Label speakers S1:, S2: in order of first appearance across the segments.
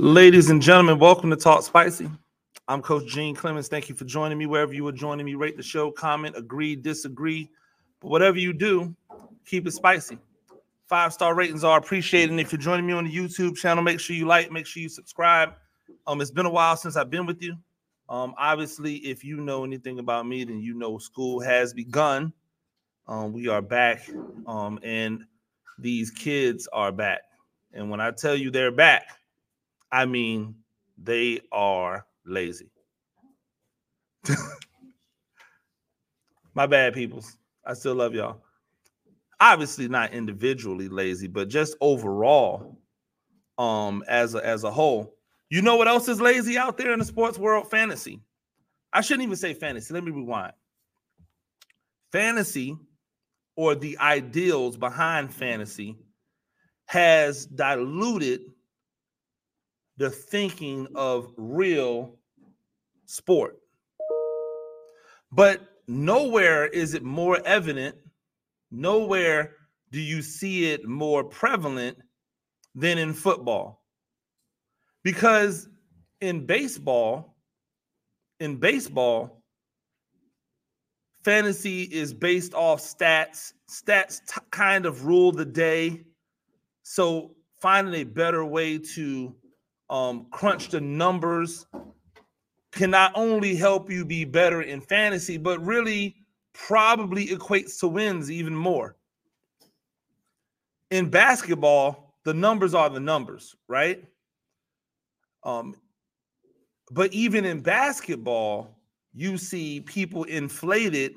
S1: Ladies and gentlemen, welcome to Talk Spicy. I'm Coach Gene Clemens. Thank you for joining me wherever you are joining me. Rate the show, comment, agree, disagree. But whatever you do, keep it spicy. Five star ratings are appreciated. And if you're joining me on the YouTube channel, make sure you like, make sure you subscribe. Um, it's been a while since I've been with you. Um, obviously, if you know anything about me, then you know school has begun. Um, we are back, um, and these kids are back. And when I tell you they're back, I mean they are lazy. My bad, peoples. I still love y'all. Obviously, not individually lazy, but just overall, um, as a, as a whole. You know what else is lazy out there in the sports world? Fantasy. I shouldn't even say fantasy. Let me rewind. Fantasy, or the ideals behind fantasy, has diluted the thinking of real sport. But nowhere is it more evident, nowhere do you see it more prevalent than in football. Because in baseball, in baseball, fantasy is based off stats. Stats t- kind of rule the day. So finding a better way to um, crunch the numbers can not only help you be better in fantasy, but really probably equates to wins even more. In basketball, the numbers are the numbers, right? Um, but even in basketball, you see people inflated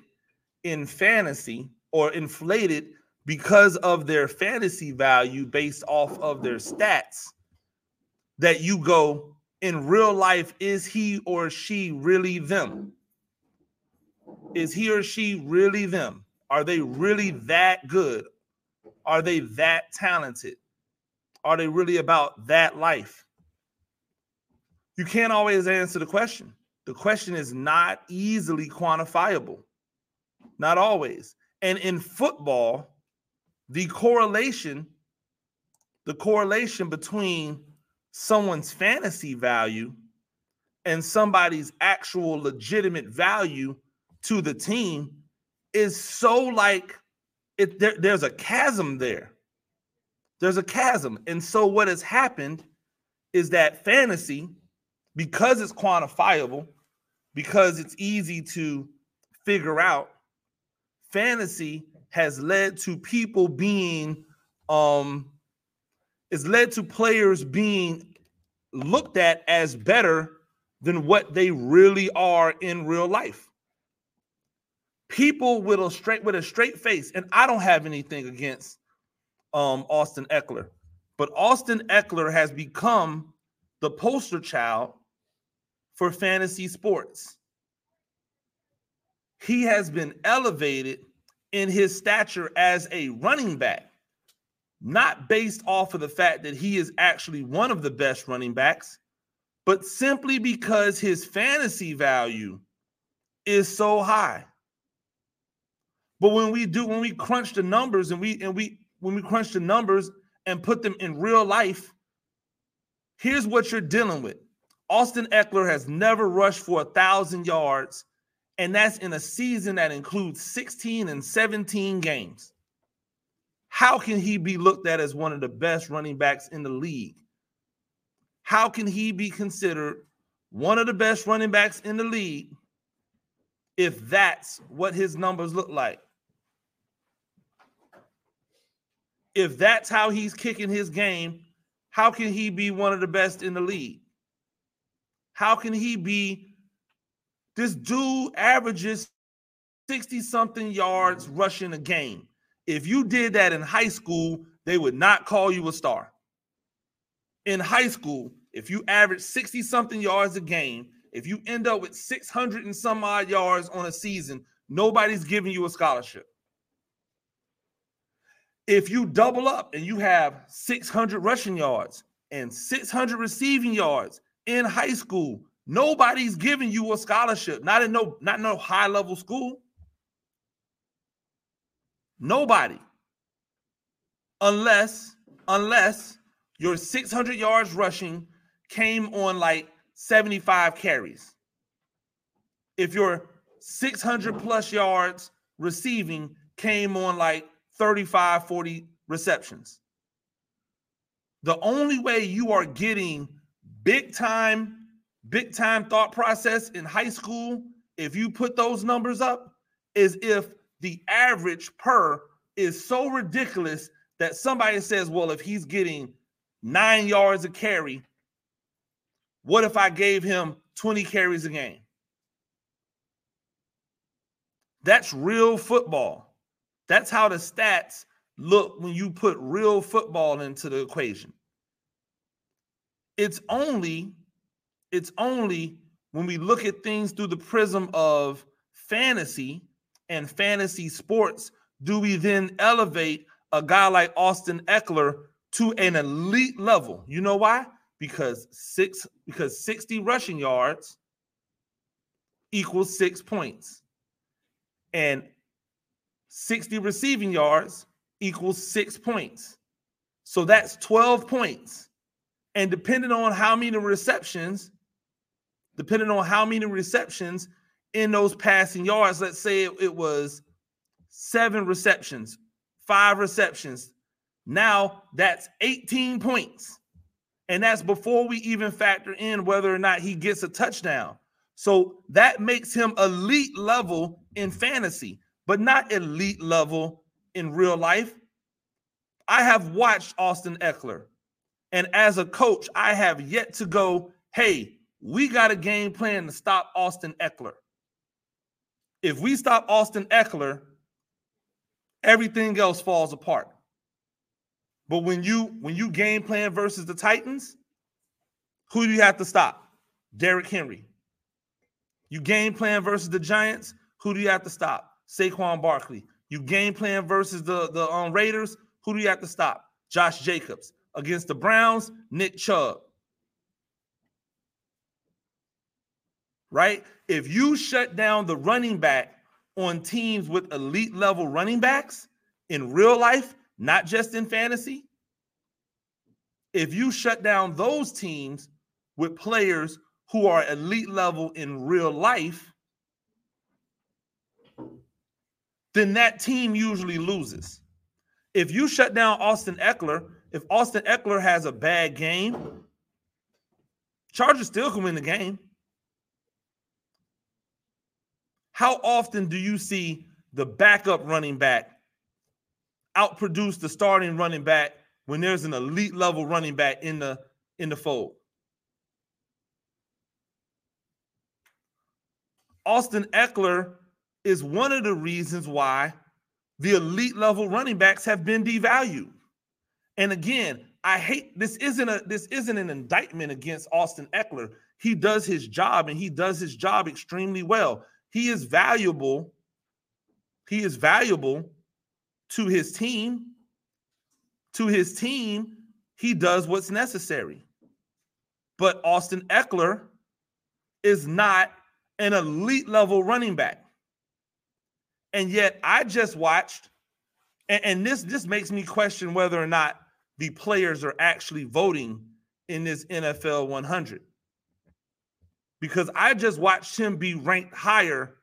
S1: in fantasy or inflated because of their fantasy value based off of their stats. That you go in real life, is he or she really them? Is he or she really them? Are they really that good? Are they that talented? Are they really about that life? you can't always answer the question. The question is not easily quantifiable, not always. And in football, the correlation, the correlation between someone's fantasy value and somebody's actual legitimate value to the team is so like it there, there's a chasm there. There's a chasm. And so what has happened is that fantasy because it's quantifiable, because it's easy to figure out, fantasy has led to people being um is led to players being looked at as better than what they really are in real life. People with a straight with a straight face, and I don't have anything against um Austin Ekeler, but Austin Ekeler has become the poster child for fantasy sports. He has been elevated in his stature as a running back, not based off of the fact that he is actually one of the best running backs, but simply because his fantasy value is so high. But when we do, when we crunch the numbers and we and we when we crunch the numbers and put them in real life, here's what you're dealing with. Austin Ekeler has never rushed for a thousand yards, and that's in a season that includes 16 and 17 games. How can he be looked at as one of the best running backs in the league? How can he be considered one of the best running backs in the league if that's what his numbers look like? If that's how he's kicking his game, how can he be one of the best in the league? How can he be? This dude averages 60 something yards rushing a game. If you did that in high school, they would not call you a star. In high school, if you average 60 something yards a game, if you end up with 600 and some odd yards on a season, nobody's giving you a scholarship. If you double up and you have 600 rushing yards and 600 receiving yards in high school. Nobody's giving you a scholarship, not in no not no high level school. Nobody. Unless unless your 600 yards rushing came on like 75 carries. If your 600 plus yards receiving came on like 35, 40 receptions. The only way you are getting big time, big time thought process in high school, if you put those numbers up, is if the average per is so ridiculous that somebody says, well, if he's getting nine yards a carry, what if I gave him 20 carries a game? That's real football. That's how the stats look when you put real football into the equation. It's only it's only when we look at things through the prism of fantasy and fantasy sports do we then elevate a guy like Austin Ekeler to an elite level. You know why? Because six because 60 rushing yards equals 6 points. And 60 receiving yards equals 6 points. So that's 12 points. And depending on how many receptions, depending on how many receptions in those passing yards, let's say it, was seven receptions, five receptions. Now that's 18 points. And that's before we even factor in whether or not he gets a touchdown. So that makes him elite level in fantasy, but not elite level in real life. I have watched Austin Ekeler. And as a coach, I have yet to go, hey, we got a game plan to stop Austin Ekeler. If we stop Austin Ekeler, everything else falls apart. But when you when you game plan versus the Titans, who do you have to stop? Derrick Henry. You game plan versus the Giants, who do you have to stop? Saquon Barkley. You game plan versus the the um, Raiders, who do you have to stop? Josh Jacobs. Against the Browns, Nick Chubb. Right? If you shut down the running back on teams with elite level running backs in real life, not just in fantasy, if you shut down those teams with players who are elite level in real life, then that team usually loses. If you shut down Austin Ekeler, if Austin Ekeler has a bad game, Chargers still can win the game. How often do you see the backup running back outproduce the starting running back when there's an elite level running back in the in the fold? Austin Ekeler is one of the reasons why the elite level running backs have been devalued. And again, I hate this isn't a this isn't an indictment against Austin Ekeler. He does his job and he does his job extremely well. He is valuable. He is valuable to his team. To his team, he does what's necessary. But Austin Ekeler is not an elite level running back. And yet I just watched, and, and, this this makes me question whether or not the players are actually voting in this NFL 100 because I just watched him be ranked higher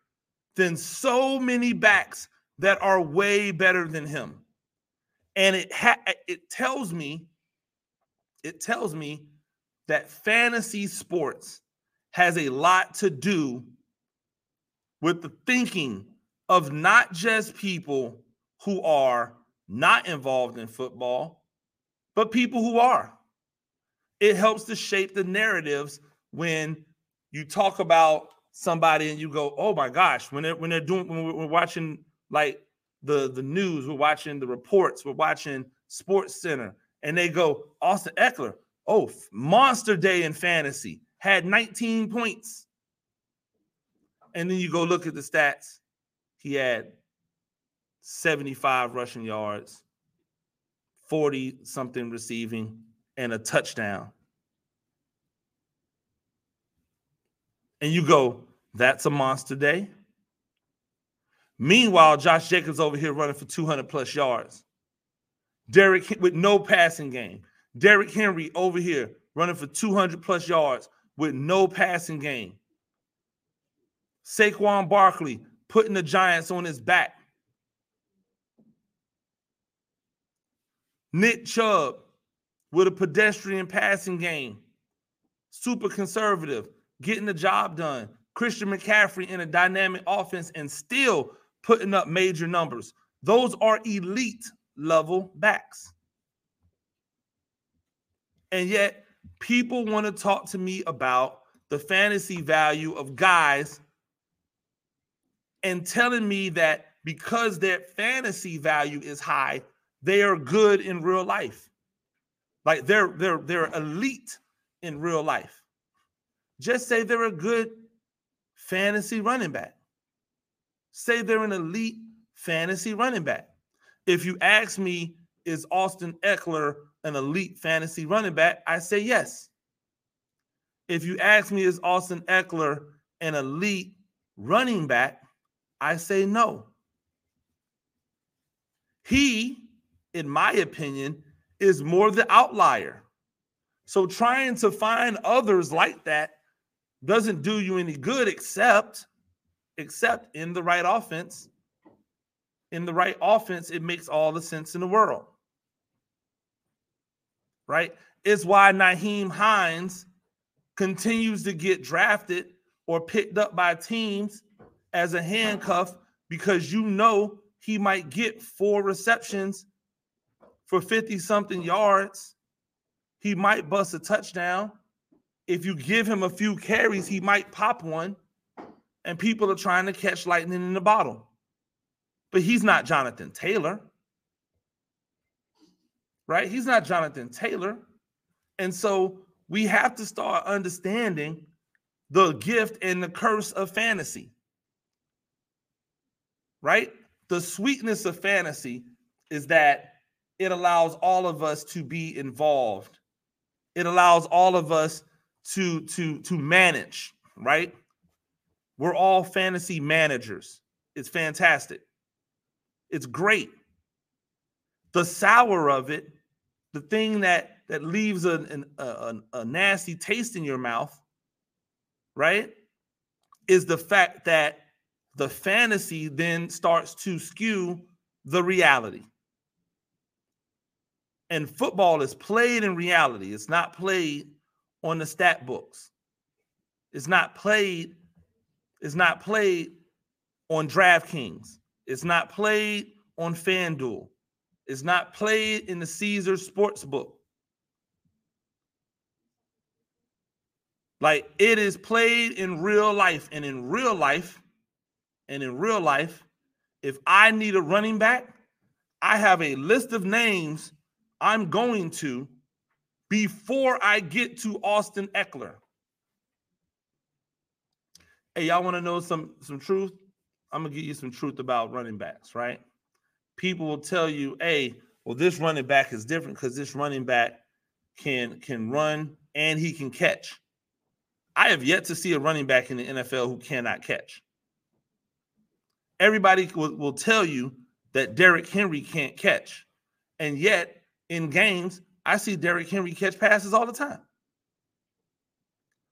S1: than so many backs that are way better than him. And it ha- it tells me it tells me that fantasy sports has a lot to do with the thinking of not just people who are not involved in football, but people who are. It helps to shape the narratives when you talk about somebody and you go, "Oh my gosh!" When they're when they're doing when we're watching like the the news, we're watching the reports, we're watching Sports Center, and they go, "Austin Ekeler, oh monster day in fantasy, had 19 points," and then you go look at the stats. He had 75 rushing yards, 40 something receiving, and a touchdown. And you go, that's a monster day. Meanwhile, Josh Jacobs over here running for 200 plus yards. Derrick with no passing game. Derrick Henry over here running for 200 plus yards with no passing game. Saquon Barkley putting the Giants on his back. Nick Chubb with a pedestrian passing game. Super conservative, getting the job done. Christian McCaffrey in a dynamic offense and still putting up major numbers. Those are elite level backs. And yet, people want to talk to me about the fantasy value of guys and telling me that because their fantasy value is high, they are good in real life. Like they're they're they're elite in real life. Just say they're a good fantasy running back. Say they're an elite fantasy running back. If you ask me, is Austin Ekeler an elite fantasy running back? I say yes. If you ask me, is Austin Ekeler an elite running back? I say no. He, in my opinion, is more the outlier. So trying to find others like that doesn't do you any good except except in the right offense. In the right offense, it makes all the sense in the world. Right? It's why Nyheim Hines continues to get drafted or picked up by teams as a handcuff because you know he might get four receptions for 50 something yards. He might bust a touchdown. If you give him a few carries, he might pop one. And people are trying to catch lightning in the bottle. But he's not Jonathan Taylor. Right? He's not Jonathan Taylor. And so we have to start understanding the gift and the curse of fantasy right? The sweetness of fantasy is that it allows all of us to be involved. It allows all of us to to to manage, right? We're all fantasy managers. It's fantastic. It's great. The sour of it, the thing that that leaves a, a, a nasty taste in your mouth, right? Is the fact that the fantasy then starts to skew the reality. And football is played in reality. It's not played on the stat books. It's not played, it's not played on DraftKings. It's not played on FanDuel. It's not played in the Caesar Sportsbook. Like it is played in real life. And in real life, and in real life, if I need a running back, I have a list of names I'm going to before I get to Austin Ekeler. Hey, y'all want to know some some truth? I'm gonna give you some truth about running backs, right? People will tell you, hey, well, this running back is different because this running back can can run and he can catch. I have yet to see a running back in the NFL who cannot catch everybody will, will tell you that Derrick Henry can't catch. And yet, in games, I see Derrick Henry catch passes all the time.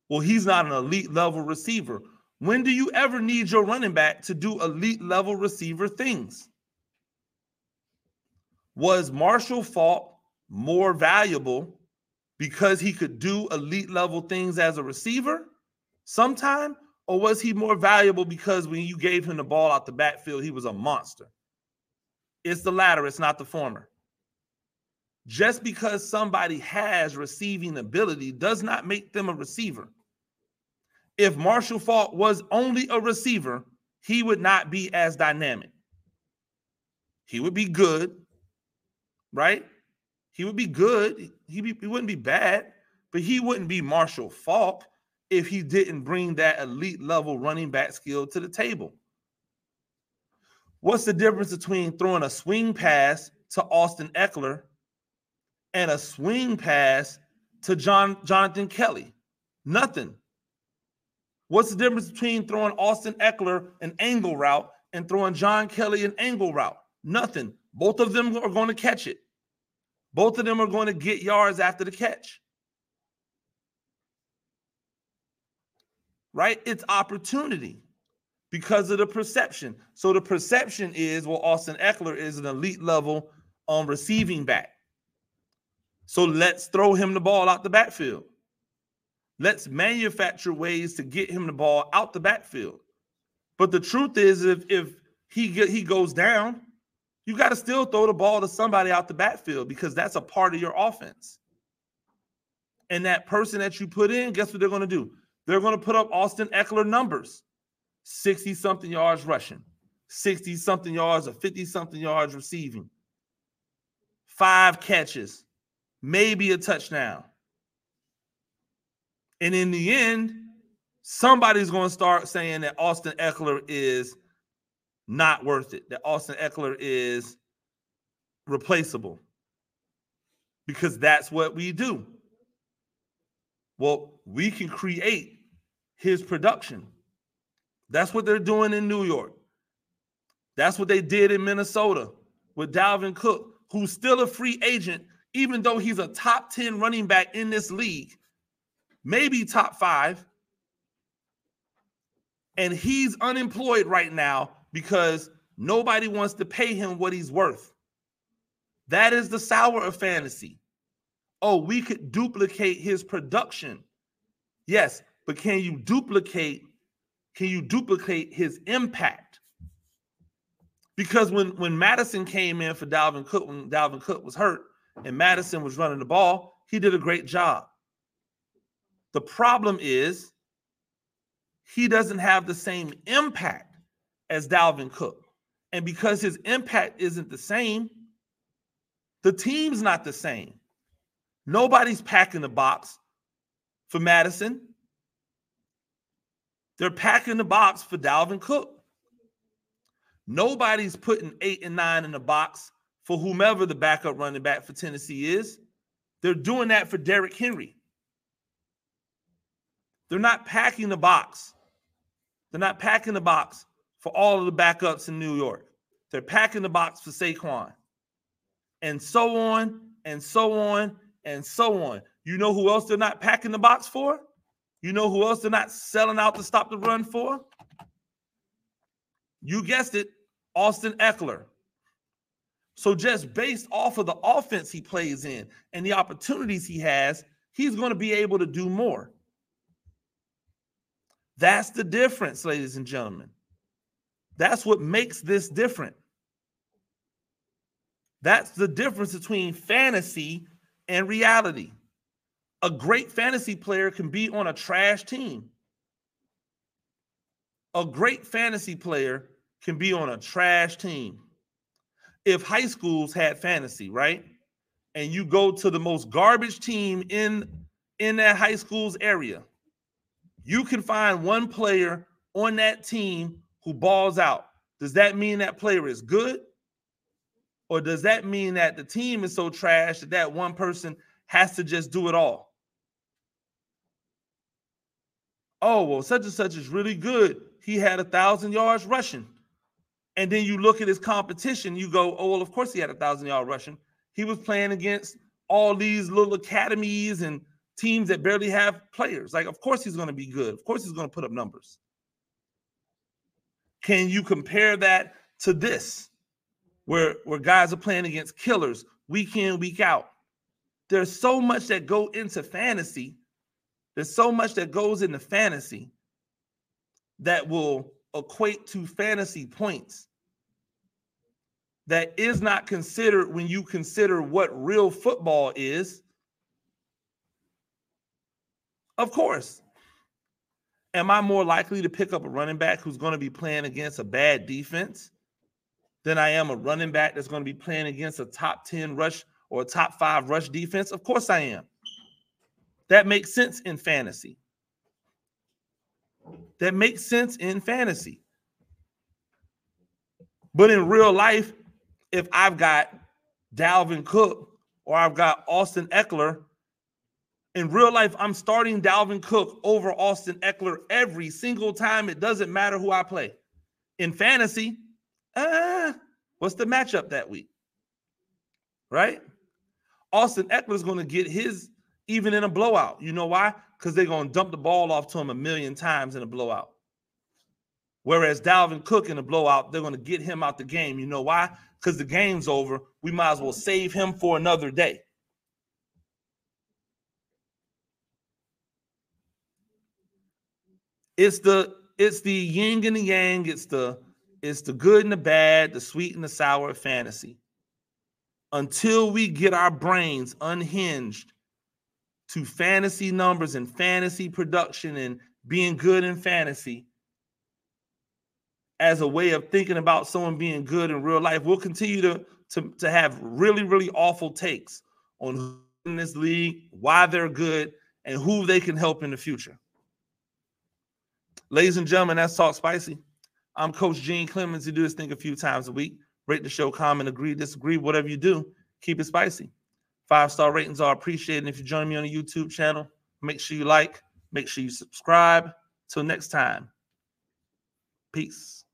S1: Well, he's not an elite level receiver. When do you ever need your running back to do elite level receiver things? Was Marshall Faulk more valuable because he could do elite level things as a receiver sometime? Or was he more valuable because when you gave him the ball out the backfield, he was a monster? It's the latter, it's not the former. Just because somebody has receiving ability does not make them a receiver. If Marshall Faulk was only a receiver, he would not be as dynamic. He would be good, right? He would be good. He, be, he wouldn't be bad, but he wouldn't be Marshall Faulk if he didn't bring that elite level running back skill to the table. What's the difference between throwing a swing pass to Austin Ekeler and a swing pass to John Jonathan Kelly? Nothing. What's the difference between throwing Austin Ekeler an angle route and throwing John Kelly an angle route? Nothing. Both of them are going to catch it. Both of them are going to get yards after the catch. right? It's opportunity because of the perception. So the perception is well, Austin Ekeler is an elite level on receiving back. So let's throw him the ball out the backfield. Let's manufacture ways to get him the ball out the backfield. But the truth is, if if he get, he goes down, you got to still throw the ball to somebody out the backfield because that's a part of your offense. And that person that you put in, guess what they're going to do? They're going to put up Austin Ekeler numbers 60 something yards rushing, 60 something yards or 50 something yards receiving, five catches, maybe a touchdown. And in the end, somebody's going to start saying that Austin Ekeler is not worth it, that Austin Ekeler is replaceable because that's what we do. Well, we can create his production. That's what they're doing in New York. That's what they did in Minnesota with Dalvin Cook, who's still a free agent, even though he's a top 10 running back in this league, maybe top five. And he's unemployed right now because nobody wants to pay him what he's worth. That is the sour of fantasy. Oh, we could duplicate his production. Yes, but can you duplicate can you duplicate his impact? Because when when Mattison came in for Dalvin Cook when Dalvin Cook was hurt and Mattison was running the ball, he did a great job. The problem is he doesn't have the same impact as Dalvin Cook. And because his impact isn't the same, the team's not the same. Nobody's packing the box for Mattison. They're packing the box for Dalvin Cook. Nobody's putting eight and nine in the box for whomever the backup running back for Tennessee is. They're doing that for Derrick Henry. They're not packing the box. They're not packing the box for all of the backups in New York. They're packing the box for Saquon. And so on and so on and so on. You know who else they're not packing the box for? You know who else they're not selling out to stop the run for? You guessed it, Austin Ekeler. So just based off of the offense he plays in and the opportunities he has, he's going to be able to do more. That's the difference, ladies and gentlemen. That's what makes this different. That's the difference between fantasy and reality a great fantasy player can be on a trash team. A great fantasy player can be on a trash team. If high schools had fantasy, right? And you go to the most garbage team in in that high school's area, you can find one player on that team who balls out. Does that mean that player is good? Or does that mean that the team is so trash that that one person has to just do it all? oh, well, such and such is really good. He had a thousand yards rushing. And then you look at his competition, you go, oh, well, of course he had a thousand yard rushing. He was playing against all these little academies and teams that barely have players. Like, of course he's going to be good. Of course he's going to put up numbers. Can you compare that to this, where, where guys are playing against killers week in, week out? There's so much that go into fantasy there's so much that goes into fantasy that will equate to fantasy points that is not considered when you consider what real football is. Of course. Am I more likely to pick up a running back who's going to be playing against a bad defense than I am a running back that's going to be playing against a top 10 rush or a top five rush defense? Of course I am. That makes sense in fantasy. That makes sense in fantasy. But in real life, if I've got Dalvin Cook or I've got Austin Ekeler, in real life, I'm starting Dalvin Cook over Austin Ekeler every single time. It doesn't matter who I play. In fantasy, uh, what's the matchup that week? Right? Austin Ekeler is going to get his even in a blowout. You know why? Because they're going to dump the ball off to him a million times in a blowout. Whereas Dalvin Cook in a blowout, they're going to get him out the game. You know why? Because the game's over. We might as well save him for another day. It's the it's the yin and the yang. It's the it's the good and the bad, the sweet and the sour fantasy. Until we get our brains unhinged to fantasy numbers and fantasy production and being good in fantasy as a way of thinking about someone being good in real life, we'll continue to to, to have really, really awful takes on in this league, why they're good, and who they can help in the future. Ladies and gentlemen, that's Talk Spicy. I'm Coach Gene Clemens. You do this thing a few times a week. Rate the show, comment, agree, disagree, whatever you do, keep it spicy. Five star ratings are appreciated. And if you join me on the YouTube channel, make sure you like, make sure you subscribe. Till next time, peace.